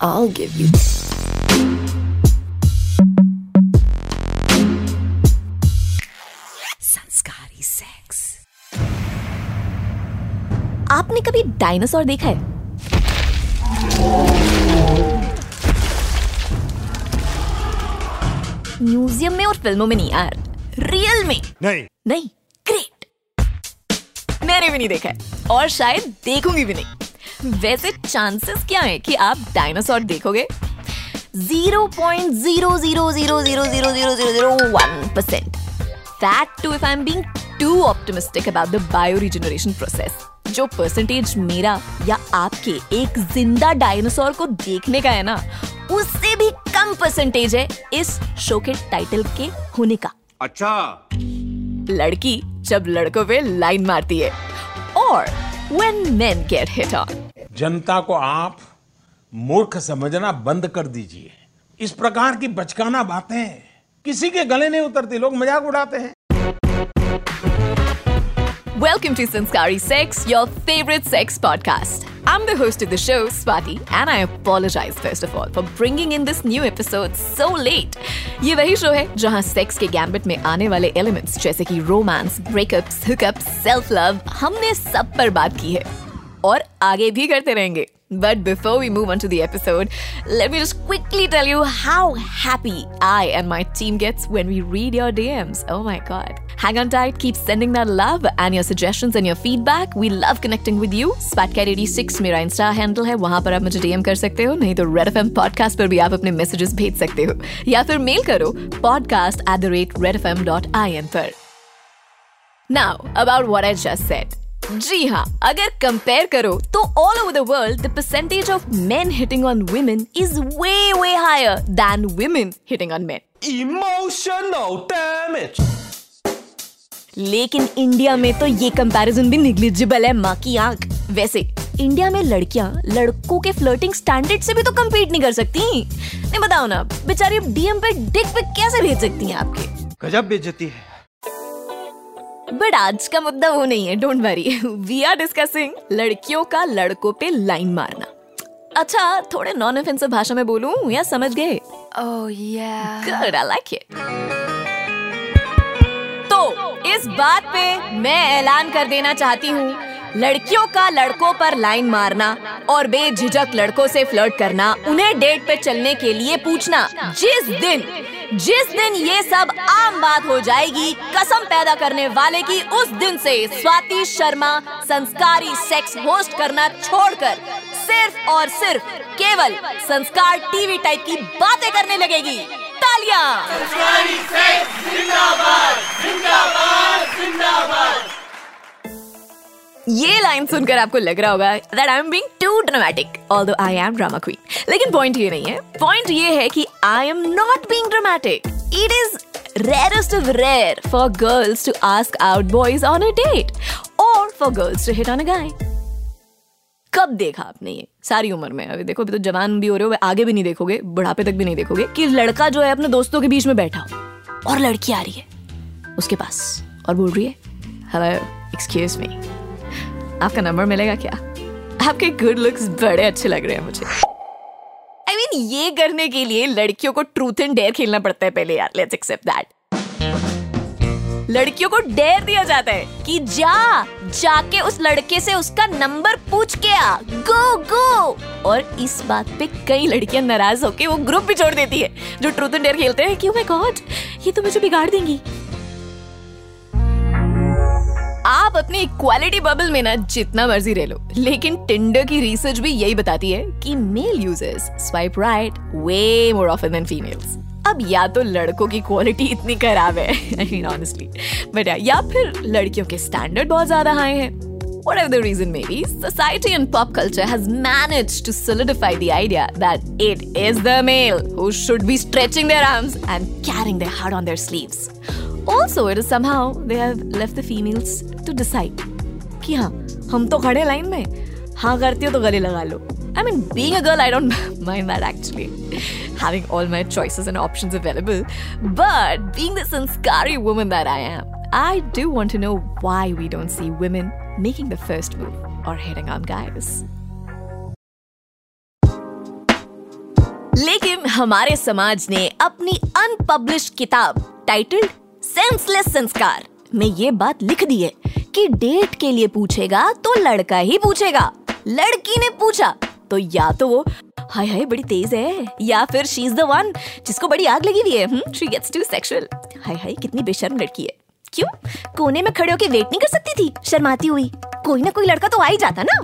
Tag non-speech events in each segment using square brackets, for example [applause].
I'll give you. संस्कारी sex आपने कभी डायनासोर देखा है? म्यूज़ियम में और फ़िल्मों में नहीं यार रियल में। नहीं। नहीं ग्रेट मैंने भी नहीं देखा है और शायद देखूँगी भी नहीं। वैसे चांसेस क्या है कि आप डायनासोर देखोगे? Zero point zero zero zero zero zero zero zero zero one percent that too if I am being too optimistic about the bio regeneration process जो परसेंटेज मेरा या आपके एक ज़िंदा डायनासोर को देखने का है ना उससे भी कम परसेंटेज है इस शो के टाइटल के होने का। अच्छा। लड़की जब लड़कों पे लाइन मारती है और when men get hit on जनता को आप मूर्ख समझना बंद कर दीजिए इस प्रकार की बचकाना बातें किसी के गले नहीं उतरती लोग मज़ाक उड़ाते हैं Welcome to Sanskari Sex, your favorite sex podcast. I'm the host of the show, Swati, and I apologize first of all for bringing in this new episode so late. ये वही शो है जहाँ सेक्स के gambit में आने वाले elements जैसे कि romance, breakups, hookups, self love हमने सब पर बात की है और आगे भी करते रहेंगे But before we move on to the episode, let me just quickly tell you how happy I and my team gets when we read your DMs. Oh my god. Hang on tight, keep sending that love and your suggestions and your feedback. We love connecting with you. Spatcat86 मेरा Insta handle है वहाँ पर आप मुझे DM कर सकते हो नहीं तो रेड एफएम पॉडकास्ट पर भी आप अपने मैसेजेस भेज सकते हो या फिर मेल करो पॉडकास्ट द रेड आई पर Now, about what I just said. जी हाँ अगर कंपेयर करो तो all over the world the percentage of men hitting on women is way way higher than women hitting on men Emotional damage. लेकिन India में तो ये comparison भी negligible है माँ की आँख। वैसे इंडिया में लड़कियाँ लड़कों के फ्लर्टिंग स्टैंडर्ड से भी तो कम्पीट नहीं कर सकती। नहीं बताओ ना बेचारी डीएम पे डिक पे कैसे भेज सकती हैं आपके? गजब बेइज्जती है। बट आज का मुद्दा वो नहीं है don't worry we are discussing लड़कियों का लड़कों पे लाइन मारना. अच्छा थोड़े नॉन ऑफेंसिव भाषा में बोलूँ? या समझ गए? Oh yeah. Good I like it तो इस बात पे मैं ऐलान कर देना चाहती हूँ लड़कियों का लड़कों पर लाइन मारना और बेझिझक लड़कों से फ्लर्ट करना उन्हें डेट पे चलने के लिए पूछना जिस दिन जिस दिन ये सब आम बात हो जाएगी, कसम पैदा करने वाले की उस दिन से स्वाति शर्मा, संस्कारी सेक्स होस्ट करना छोड़कर सिर्फ़ और सिर्फ़ केवल संस्कार टीवी टाइप की बातें करने लगेगी। तालियाँ। ये लाइन सुनकर आपको लग रहा होगा that I am being too dramatic although I am drama queen लेकिन पॉइंट ये नहीं है. पॉइंट ये है कि I am not being dramatic it is rarest of rare for girls to ask out boys on a date or for girls to hit on a guy. कब देखा आपने ये? सारी उम्र में। अभी देखो, अभी तो जवान भी हो रहे हो आगे भी नहीं देखोगे, बुढ़ापे तक भी नहीं देखोगे कि लड़का जो है अपने दोस्तों के बीच में बैठा हो और लड़की आ रही है उसके पास और बोल रही है हेलो एक्सक्यूज मी आपका नंबर मिलेगा क्या? आपके गुड लुक्स बड़े अच्छे लग रहे हैं मुझे। आई I मीन mean, ये करने के लिए लड़कियों को ट्रूथ एंड डेयर खेलना पड़ता है पहले यार लेट्स एक्सेप्ट दैट लड़कियों को डेयर दिया जाता है कि जा जाके उस लड़के से उसका नंबर पूछ के आ। गो गो और इस बात पे कई लड़कियाँ नाराज़ होके वो ग्रुप भी छोड़ देती है जो ट्रूथ एंड डेयर खेलते हैं कि माय गॉड ये तो मुझे बिगाड़ देंगी। आप अपनी इक्वालिटी बबल में ना जितना मर्ज़ी रह लो लेकिन टिंडर की रिसर्च भी यही बताती है कि male users swipe right way more often than females अब या तो लड़कों की क्वालिटी इतनी खराब है आई मीन ऑनेस्टली बट या फिर लड़कियों के स्टैंडर्ड बहुत ज़्यादा हाई है Whatever the reason may be, society and pop culture has managed to solidify the idea that it is the male who should be stretching their arms and carrying their heart on their sleeves. Also, it is somehow they have left the females to decide कि हाँ हम तो खड़े line में हाँ करती हो तो गले लगा लो। I mean being a girl I don't mind that actually having all my choices and option available but being the sanskari women that I am I do want to know why we don't see women making the first move और heading on guide लेकिन हमारे समाज ने अपनी unpublish किताब titled senseless संस्कार में ये बात लिख दी है कि डेट के लिए पूछेगा तो लड़का ही पूछेगा। लड़की ने पूछा तो या तो वो, हाय हाय, बड़ी तेज है, या फिर शी इज़ द वन जिसको बड़ी आग लगी हुई है शी गेट्स टू सेक्सुअल हाय हाय, कितनी बेशर्म लड़की है। क्यों? कोने में खड़े होकर वेट नहीं कर सकती थी, शर्माती हुई। कोई ना कोई लड़का तो आ ही जाता ना।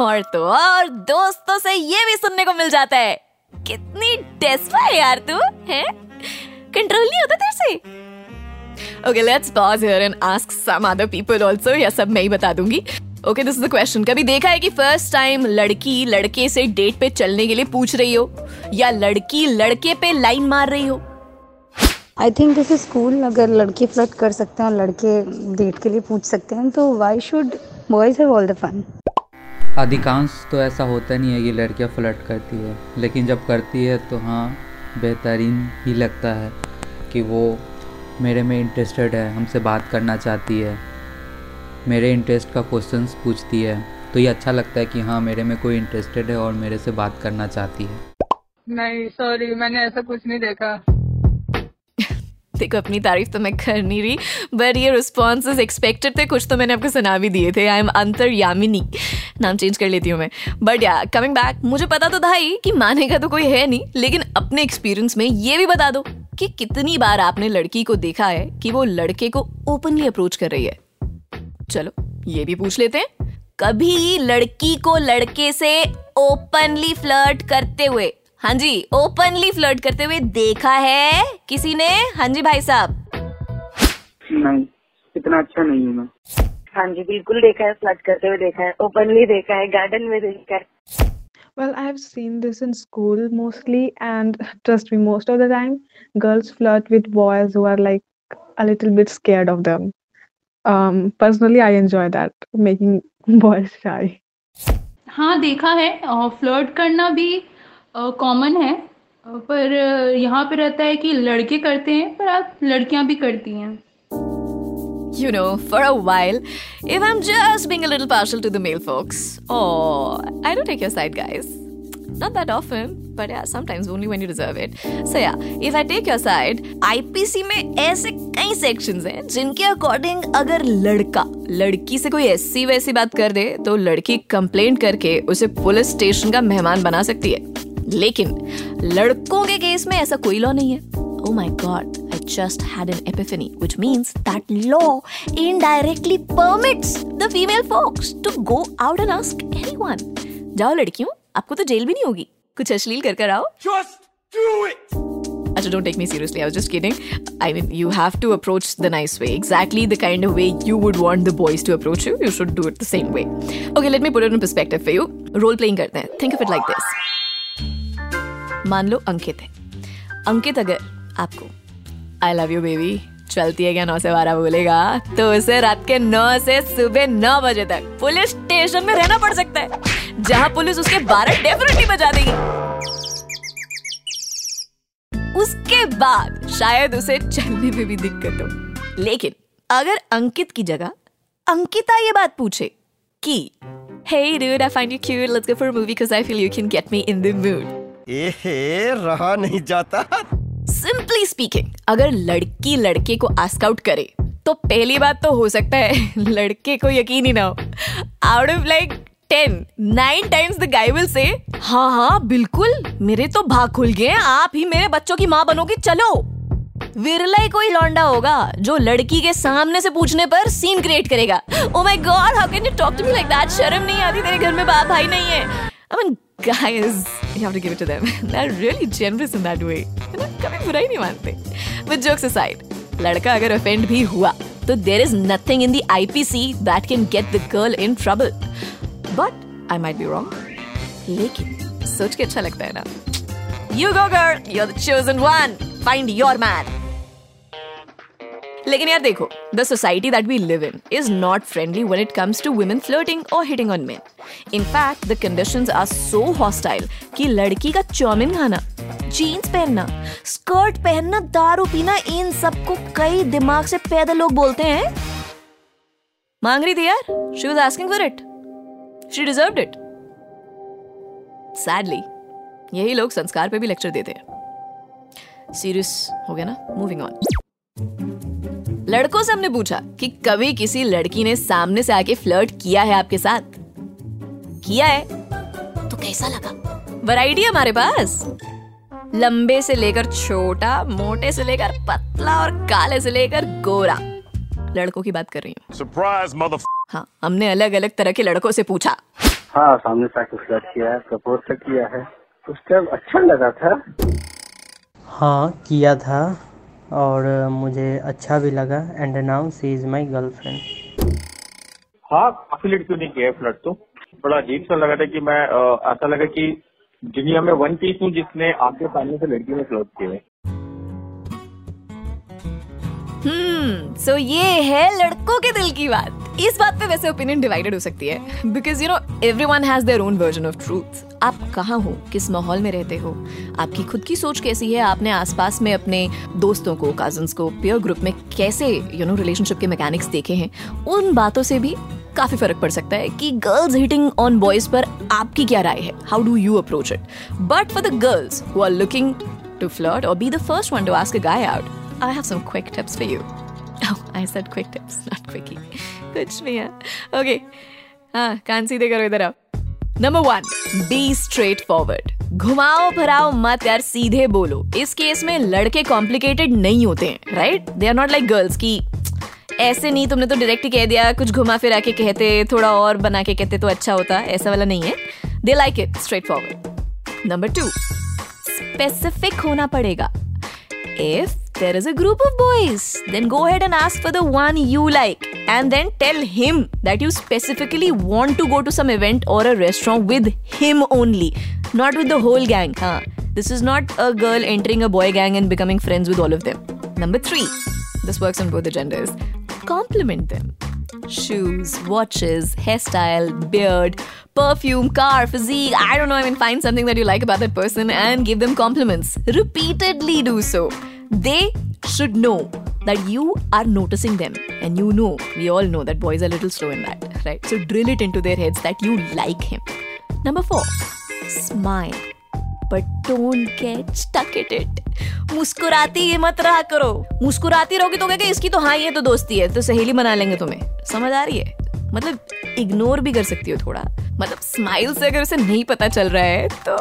और तो और दोस्तों से ये भी सुनने को मिल जाता है। कितनी डेस्पा है यार तू, है? कंट्रोल नहीं होता तेरे से? Okay let's pause here and ask some other people also या सब मैं ही बता दूँगी. Okay this is the question कभी देखा है कि फ़र्स्ट टाइम लड़की लड़के से डेट पे चलने के लिए पूछ रही हो? या लड़की लड़के पे लाइन मार रही हो? I think this is cool अगर लड़के फ्लर्ट कर सकते हैं और लड़के डेट के लिए पूछ सकते हैं तो why should boys have all the fun अधिकांश तो ऐसा होता नहीं है कि लड़कियाँ फ्लर्ट करती है लेकिन जब करती है तो हाँ बेहतरीन ही लगता है कि वो मेरे में इंटरेस्टेड है हमसे बात करना चाहती है। मेरे इंटरेस्ट का क्वेश्चंस पूछती है। तो ये अच्छा लगता है कि हाँ मेरे में कोई इंटरेस्टेड है और मेरे से बात करना चाहती है। नहीं सॉरी मैंने ऐसा कुछ नहीं देखा। देखो अपनी तारीफ़ तो मैं कर नहीं रही बट ये रिस्पॉन्सेज एक्सपेक्टेड थे कुछ तो मैंने आपको सुना भी दिए थे। आई एम अंतर यामिनी नाम चेंज कर लेती हूँ मैं। बट या कमिंग बैक मुझे पता तो था ही कि मानेगा तो कोई है नहीं लेकिन अपने एक्सपीरियंस में ये भी बता दो। कि कितनी बार आपने लड़की को देखा है कि वो लड़के को ओपनली अप्रोच कर रही है? चलो ये भी पूछ लेते हैं। कभी लड़की को लड़के से ओपनली फ्लर्ट करते हुए हाँ जी ओपनली फ्लर्ट करते हुए देखा है किसी ने? हाँ जी भाई साहब। नहीं इतना अच्छा नहीं हूँ मैं। हाँ जी बिल्कुल देखा है फ्लर्ट करते हुए देखा है ओपनली देखा है गार्डन में देखा है। Well, I have seen this in school mostly, and trust me, most of the time, girls flirt with boys who are like a little bit scared of them. Um, personally, I enjoy that, making boys shy. हाँ देखा है flirt करना भी common है पर यहाँ पे रहता है कि लड़के करते हैं पर आप लड़कियाँ भी करती हैं You know, for a while, if I'm just being a little partial to the male folks, oh, I do take your side, guys. Not that often, but yeah, sometimes only when you deserve it. So yeah, if I take your side, IPC में ऐसे कई sections हैं जिनके according अगर लड़का लड़की से कोई ऐसी वैसी बात कर दे तो लड़की कंप्लेंट करके उसे पुलिस स्टेशन का मेहमान बना सकती है लेकिन लड़कों के केस में ऐसा कोई लॉ नहीं है Oh my god, I just had an epiphany, which means that law indirectly permits the female folks to go out and ask anyone. जाओ लड़कियों आपको तो जेल भी नहीं होगी कुछ अश्लील कर कर आओ Just do it! Acha, don't take me seriously. I was just kidding. I mean, you have to approach the nice way. Exactly the kind of way you would want the boys to approach you. You should do it the same way. Okay, let me put it in perspective for you. Role playing करते हैं. Think of it like this. मान लो अंकित है अंकित अगर आपको I love you baby चलती है क्या नौ से बारह बोलेगा? तो उसे रात के नौ से सुबह नौ बजे तक पुलिस स्टेशन में रहना पड़ सकता है जहाँ पुलिस उसके बारह डेफिनेटली बजा देगी। उसके बाद शायद उसे चलने में भी दिक्कत हो। लेकिन अगर अंकित की जगह अंकिता ये बात पूछे कि Hey dude, I find you cute. Let's go for a movie because I feel you can get me in the mood. रहा नहीं जाता। सिंपली स्पीकिंग अगर लड़की लड़के को आस्क आउट करे तो पहली बात तो हो सकता है [laughs] लड़के को यकीन ही ना हो। Out of like ten nine times the guy will say हाँ हाँ बिल्कुल, मेरे तो भाग खुल गए आप ही मेरे बच्चों की माँ बनोगे, चलो। विरला ही कोई लौंडा होगा, जो लड़की के सामने से पूछने पर सीन क्रिएट करेगा। ओ my god how can you talk to me like that शर्म नहीं आती, तेरे घर में बाप भाई नहीं है। I mean guys you have to give it to them [laughs] they're really generous in that way है ना कभी बुरा ही नहीं मानते with jokes aside लड़का अगर offend भी हुआ तो there is nothing in the IPC that can get the girl in trouble but I might be wrong लेकिन सोच के अच्छा लगता है ना You go girl, you're the chosen one. Find your man. लेकिन यार देखो the society that we live in is not friendly when it comes to women flirting और hitting on men in fact the conditions are so hostile कि लड़की का chowmein खाना jeans पहनना skirt पहनना, दारू पीना, इन सबको कई दिमाग से पैदल लोग बोलते हैं। मांग रही थी यार? She was asking for it she deserved it sadly यही लोग संस्कार पे भी लेक्चर देते हैं। सीरियस हो गया ना? मूविंग ऑन लड़कों से हमने पूछा कि कभी किसी लड़की ने सामने से आके फ्लर्ट किया है आपके साथ? किया है। तो कैसा लगा? वैरायटी है हमारे पास। लंबे से लेकर छोटा मोटे से लेकर पतला और काले से लेकर गोरा। लड़कों की बात कर रही हूँ। सरप्राइज़ मदर हाँ हमने अलग अलग तरह के लड़कों से पूछा। हाँ सामने से आके फ्लर्ट किया है प्रपोज तक किया है। उस टाइम अच्छा लगा था। हाँ किया था। और मुझे अच्छा भी लगा and now she is my girlfriend हाँ काफ़ी लड़कियों ने किया है फ्लर्ट तो। बड़ा अजीब सा लगा था कि मैं ऐसा लगा कि दुनिया में वन पीस हूँ जिसने आपके सामने से लड़की में फ्लर्ट किए हम्म सो ये है लड़कों के दिल की बात। इस बात पे वैसे ओपिनियन डिवाइडेड हो सकती है because you know everyone has their own version of truth आप कहाँ हो? किस माहौल में रहते हो? आपकी खुद की सोच कैसी है? आपने आसपास में अपने दोस्तों को कजन्स को पेयर ग्रुप में कैसे यू नो रिलेशनशिप के मैकेनिक्स देखे हैं? उन बातों से भी काफ़ी फ़र्क पड़ सकता है कि गर्ल्स हिटिंग ऑन बॉयज़ पर आपकी क्या राय है? How do you approach it but for the girls who are looking to flirt और be the first one to ask a guy out have some quick tips for you. Oh, I said quick tips, not quickie. कुछ नहीं है। Okay हाँ कान सीधे करो इधर आओ। Number one be straight forward घुमाओ भराओ मत यार, सीधे बोलो। इस केस में लड़के कॉम्प्लिकेटेड नहीं होते हैं right they are not like girls की ऐसे नहीं, तुमने तो डायरेक्ट ही कह दिया, कुछ घुमा फिरा के कहते, थोड़ा और बना के कहते तो अच्छा होता, ऐसा वाला नहीं है। They like it straightforward number two specific होना पड़ेगा। If there is a group of boys, then go ahead and ask for the one you like and then tell him that you specifically want to go to some event or a restaurant with him only, not with the whole gang. Huh? This is not a girl entering a boy gang and becoming friends with all of them. Number three, this works on both the genders. Compliment them. Shoes, watches, hairstyle, beard, perfume, car, physique. I don't know. I mean, find something that you like about that person and give them compliments. Repeatedly do so. They should know that you are noticing them. And you know, we all know that boys are a little slow in that, right? So drill it into their heads that you like him. Number four, smile. But don't get stuck at it. मुस्कुराती ही मत रहा करो मुस्कुराती रहोगी तो कहेगा इसकी तो हाँ ये तो दोस्ती है तो सहेली बना लेंगे तुम्हें समझ आ रही है मतलब इग्नोर भी कर सकती हो थोड़ा। मतलब स्माइल से अगर उसे नहीं पता चल रहा है तो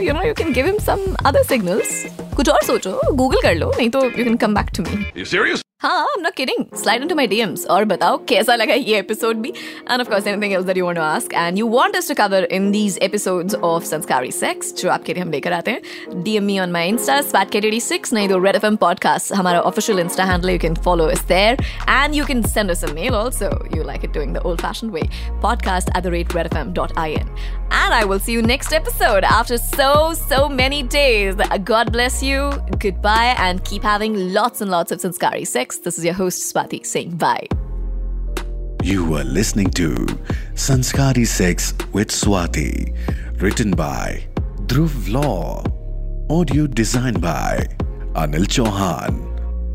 you know you can give him some other signals कुछ और सोचो गूगल कर लो, नहीं तो you can come back to me You serious? हाँ I'm not kidding. Slide into my DMs और बताओ कैसा लगा ये episode भी and of course anything else that you want to ask and you want us to cover in these episodes of Sanskari Sex जो आपके लिए हम लेकर आते हैं DM me on my Insta SpatKat86 नहीं तो Red FM Podcast हमारा official Insta handle you can follow us there and you can send us a mail also you like it doing the old fashioned way podcast at the rate redfm.in and I will see you next episode after so so many days God bless you goodbye and keep having lots and lots of Sanskari Sex this is your host Swati saying bye You are listening to Sanskari Sex with Swati, written by Dhruv Law, audio designed by Anil Chauhan.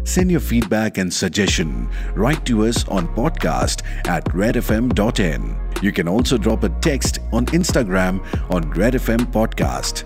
Send your feedback and suggestion right to us on podcast at redfm.in. You can also drop a text on Instagram on redfm podcast.